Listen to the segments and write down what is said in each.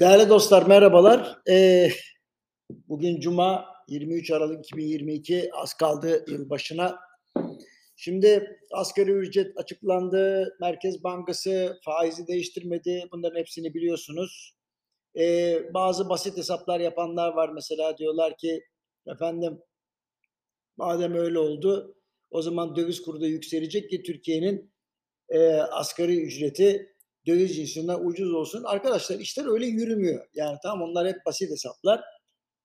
Değerli dostlar merhabalar. Ee, bugün Cuma 23 Aralık 2022 az kaldı yılbaşına. Şimdi asgari ücret açıklandı. Merkez Bankası faizi değiştirmedi. Bunların hepsini biliyorsunuz. Ee, bazı basit hesaplar yapanlar var. Mesela diyorlar ki efendim madem öyle oldu o zaman döviz kuru da yükselecek ki Türkiye'nin e, asgari ücreti döviz cinsinden ucuz olsun. Arkadaşlar işler öyle yürümüyor. Yani tamam onlar hep basit hesaplar.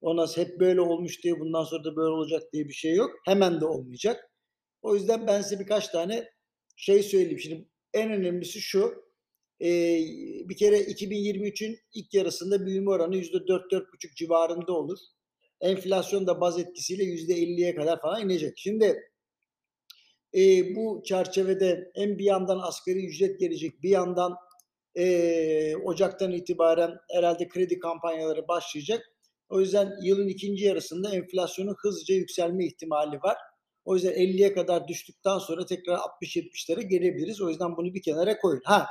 Ona hep böyle olmuş diye bundan sonra da böyle olacak diye bir şey yok. Hemen de olmayacak. O yüzden ben size birkaç tane şey söyleyeyim. Şimdi en önemlisi şu. E, bir kere 2023'ün ilk yarısında büyüme oranı %4-4,5 civarında olur. Enflasyon da baz etkisiyle %50'ye kadar falan inecek. Şimdi e, bu çerçevede hem bir yandan asgari ücret gelecek bir yandan e, Ocak'tan itibaren herhalde kredi kampanyaları başlayacak. O yüzden yılın ikinci yarısında enflasyonun hızlıca yükselme ihtimali var. O yüzden 50'ye kadar düştükten sonra tekrar 60-70'lere gelebiliriz. O yüzden bunu bir kenara koyun. Ha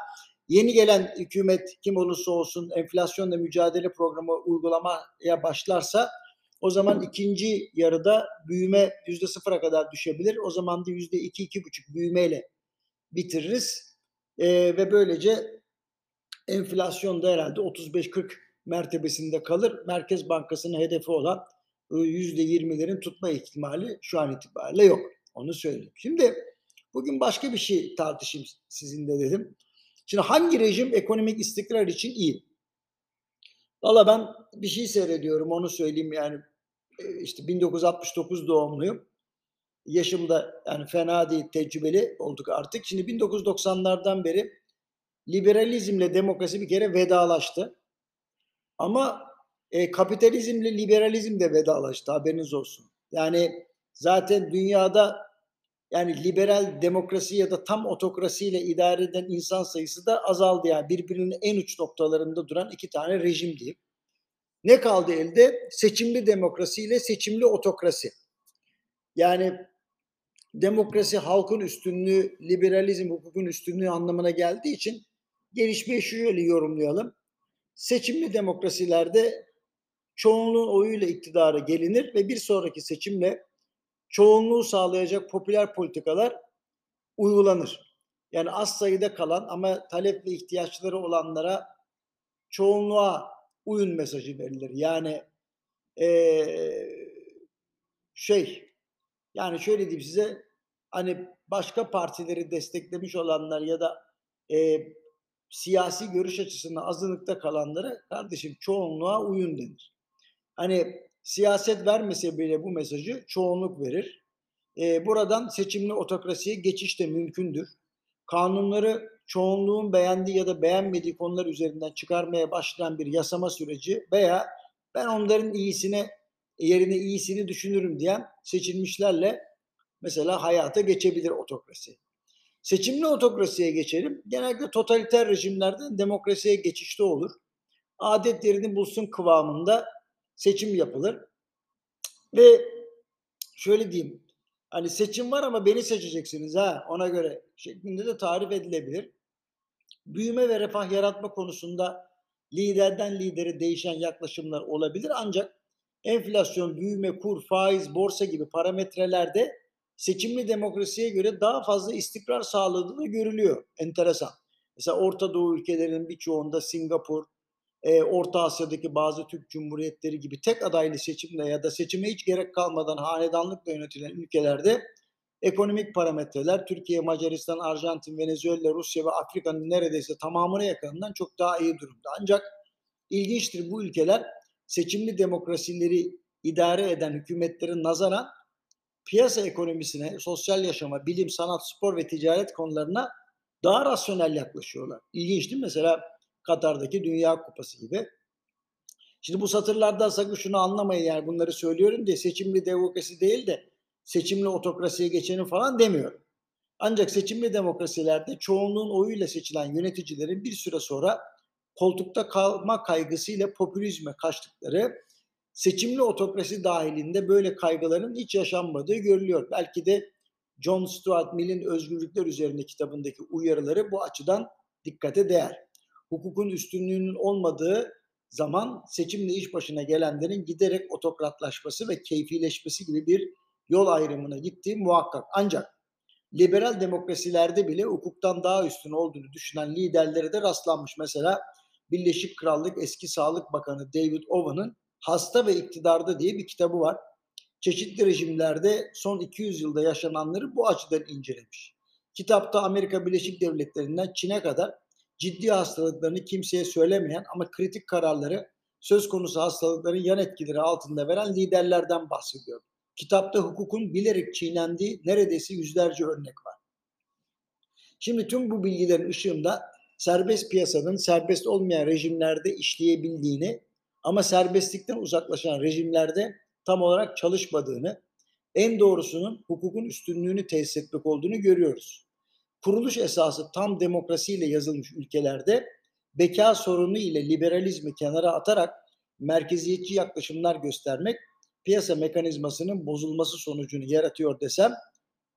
yeni gelen hükümet kim olursa olsun enflasyonla mücadele programı uygulamaya başlarsa o zaman ikinci yarıda büyüme yüzde sıfıra kadar düşebilir. O zaman da yüzde iki, iki buçuk büyümeyle bitiririz. Ee, ve böylece enflasyon da herhalde 35-40 mertebesinde kalır. Merkez Bankası'nın hedefi olan %20'lerin tutma ihtimali şu an itibariyle yok. Onu söyleyeyim. Şimdi bugün başka bir şey tartışayım sizinle dedim. Şimdi hangi rejim ekonomik istikrar için iyi? Valla ben bir şey seyrediyorum onu söyleyeyim yani işte 1969 doğumluyum. Yaşım da yani fena değil tecrübeli olduk artık. Şimdi 1990'lardan beri liberalizmle demokrasi bir kere vedalaştı. Ama e, kapitalizmle liberalizm de vedalaştı haberiniz olsun. Yani zaten dünyada yani liberal demokrasi ya da tam otokrasiyle idare eden insan sayısı da azaldı. Yani birbirinin en uç noktalarında duran iki tane rejim diyeyim. Ne kaldı elde? Seçimli demokrasi ile seçimli otokrasi. Yani demokrasi halkın üstünlüğü, liberalizm hukukun üstünlüğü anlamına geldiği için gelişmeyi şöyle yorumlayalım. Seçimli demokrasilerde çoğunluğun oyuyla iktidara gelinir ve bir sonraki seçimle çoğunluğu sağlayacak popüler politikalar uygulanır. Yani az sayıda kalan ama talep ve ihtiyaçları olanlara çoğunluğa uyun mesajı verilir. Yani ee, şey yani şöyle diyeyim size hani başka partileri desteklemiş olanlar ya da e, siyasi görüş açısından azınlıkta kalanlara kardeşim çoğunluğa uyun denir. Hani siyaset vermese bile bu mesajı çoğunluk verir. Ee, buradan seçimli otokrasiye geçiş de mümkündür. Kanunları çoğunluğun beğendiği ya da beğenmediği konular üzerinden çıkarmaya başlayan bir yasama süreci veya ben onların iyisine yerine iyisini düşünürüm diyen seçilmişlerle mesela hayata geçebilir otokrasi. Seçimli otokrasiye geçelim. Genellikle totaliter rejimlerden demokrasiye geçişte olur. Adetlerini bulsun kıvamında seçim yapılır. Ve şöyle diyeyim. Hani seçim var ama beni seçeceksiniz ha ona göre şeklinde de tarif edilebilir. Büyüme ve refah yaratma konusunda liderden lidere değişen yaklaşımlar olabilir ancak enflasyon, büyüme, kur, faiz, borsa gibi parametrelerde seçimli demokrasiye göre daha fazla istikrar sağladığı da görülüyor. Enteresan. Mesela Orta Doğu ülkelerinin birçoğunda Singapur, e, Orta Asya'daki bazı Türk Cumhuriyetleri gibi tek adaylı seçimle ya da seçime hiç gerek kalmadan hanedanlıkla yönetilen ülkelerde ekonomik parametreler Türkiye, Macaristan, Arjantin, Venezuela, Rusya ve Afrika'nın neredeyse tamamına yakınından çok daha iyi durumda. Ancak ilginçtir bu ülkeler seçimli demokrasileri idare eden hükümetlerin nazaran piyasa ekonomisine, sosyal yaşama, bilim, sanat, spor ve ticaret konularına daha rasyonel yaklaşıyorlar. İlginç değil mi? Mesela Katar'daki Dünya Kupası gibi. Şimdi bu satırlardan sakın şunu anlamayın yani bunları söylüyorum diye seçimli demokrasi değil de seçimli otokrasiye geçenin falan demiyorum. Ancak seçimli demokrasilerde çoğunluğun oyuyla seçilen yöneticilerin bir süre sonra koltukta kalma kaygısıyla popülizme kaçtıkları seçimli otokrasi dahilinde böyle kaygıların hiç yaşanmadığı görülüyor. Belki de John Stuart Mill'in Özgürlükler üzerine kitabındaki uyarıları bu açıdan dikkate değer. Hukukun üstünlüğünün olmadığı zaman seçimle iş başına gelenlerin giderek otokratlaşması ve keyfileşmesi gibi bir yol ayrımına gittiği muhakkak. Ancak liberal demokrasilerde bile hukuktan daha üstün olduğunu düşünen liderlere de rastlanmış. Mesela Birleşik Krallık eski Sağlık Bakanı David Owen'ın Hasta ve İktidarda diye bir kitabı var. Çeşitli rejimlerde son 200 yılda yaşananları bu açıdan incelemiş. Kitapta Amerika Birleşik Devletleri'nden Çin'e kadar ciddi hastalıklarını kimseye söylemeyen ama kritik kararları söz konusu hastalıkların yan etkileri altında veren liderlerden bahsediyor. Kitapta hukukun bilerek çiğnendiği neredeyse yüzlerce örnek var. Şimdi tüm bu bilgilerin ışığında serbest piyasanın serbest olmayan rejimlerde işleyebildiğini ama serbestlikten uzaklaşan rejimlerde tam olarak çalışmadığını, en doğrusunun hukukun üstünlüğünü tesis etmek olduğunu görüyoruz. Kuruluş esası tam demokrasiyle yazılmış ülkelerde beka sorunu ile liberalizmi kenara atarak merkeziyetçi yaklaşımlar göstermek piyasa mekanizmasının bozulması sonucunu yaratıyor desem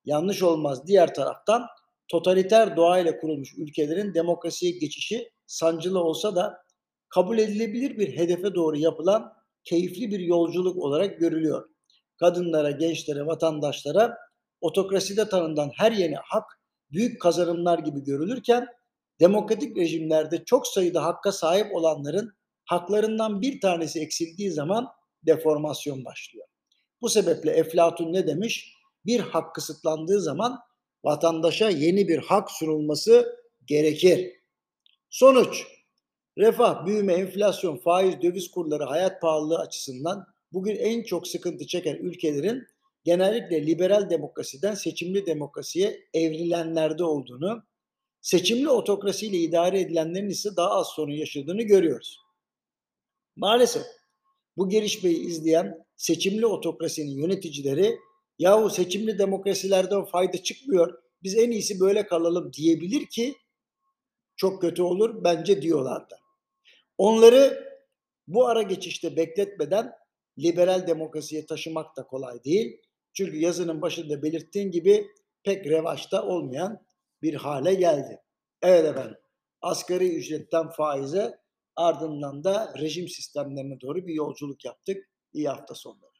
yanlış olmaz. Diğer taraftan totaliter doğayla kurulmuş ülkelerin demokrasiye geçişi sancılı olsa da kabul edilebilir bir hedefe doğru yapılan keyifli bir yolculuk olarak görülüyor. Kadınlara, gençlere, vatandaşlara otokraside tanınan her yeni hak büyük kazanımlar gibi görülürken demokratik rejimlerde çok sayıda hakka sahip olanların haklarından bir tanesi eksildiği zaman deformasyon başlıyor. Bu sebeple Eflatun ne demiş? Bir hak kısıtlandığı zaman vatandaşa yeni bir hak sunulması gerekir. Sonuç, refah, büyüme, enflasyon, faiz, döviz kurları, hayat pahalılığı açısından bugün en çok sıkıntı çeken ülkelerin genellikle liberal demokrasiden seçimli demokrasiye evrilenlerde olduğunu, seçimli otokrasiyle idare edilenlerin ise daha az sorun yaşadığını görüyoruz. Maalesef bu gelişmeyi izleyen seçimli otokrasinin yöneticileri yahu seçimli demokrasilerden fayda çıkmıyor biz en iyisi böyle kalalım diyebilir ki çok kötü olur bence diyorlardı. Onları bu ara geçişte bekletmeden liberal demokrasiye taşımak da kolay değil. Çünkü yazının başında belirttiğim gibi pek revaçta olmayan bir hale geldi. Evet efendim asgari ücretten faize ardından da rejim sistemlerine doğru bir yolculuk yaptık. İyi hafta sonları.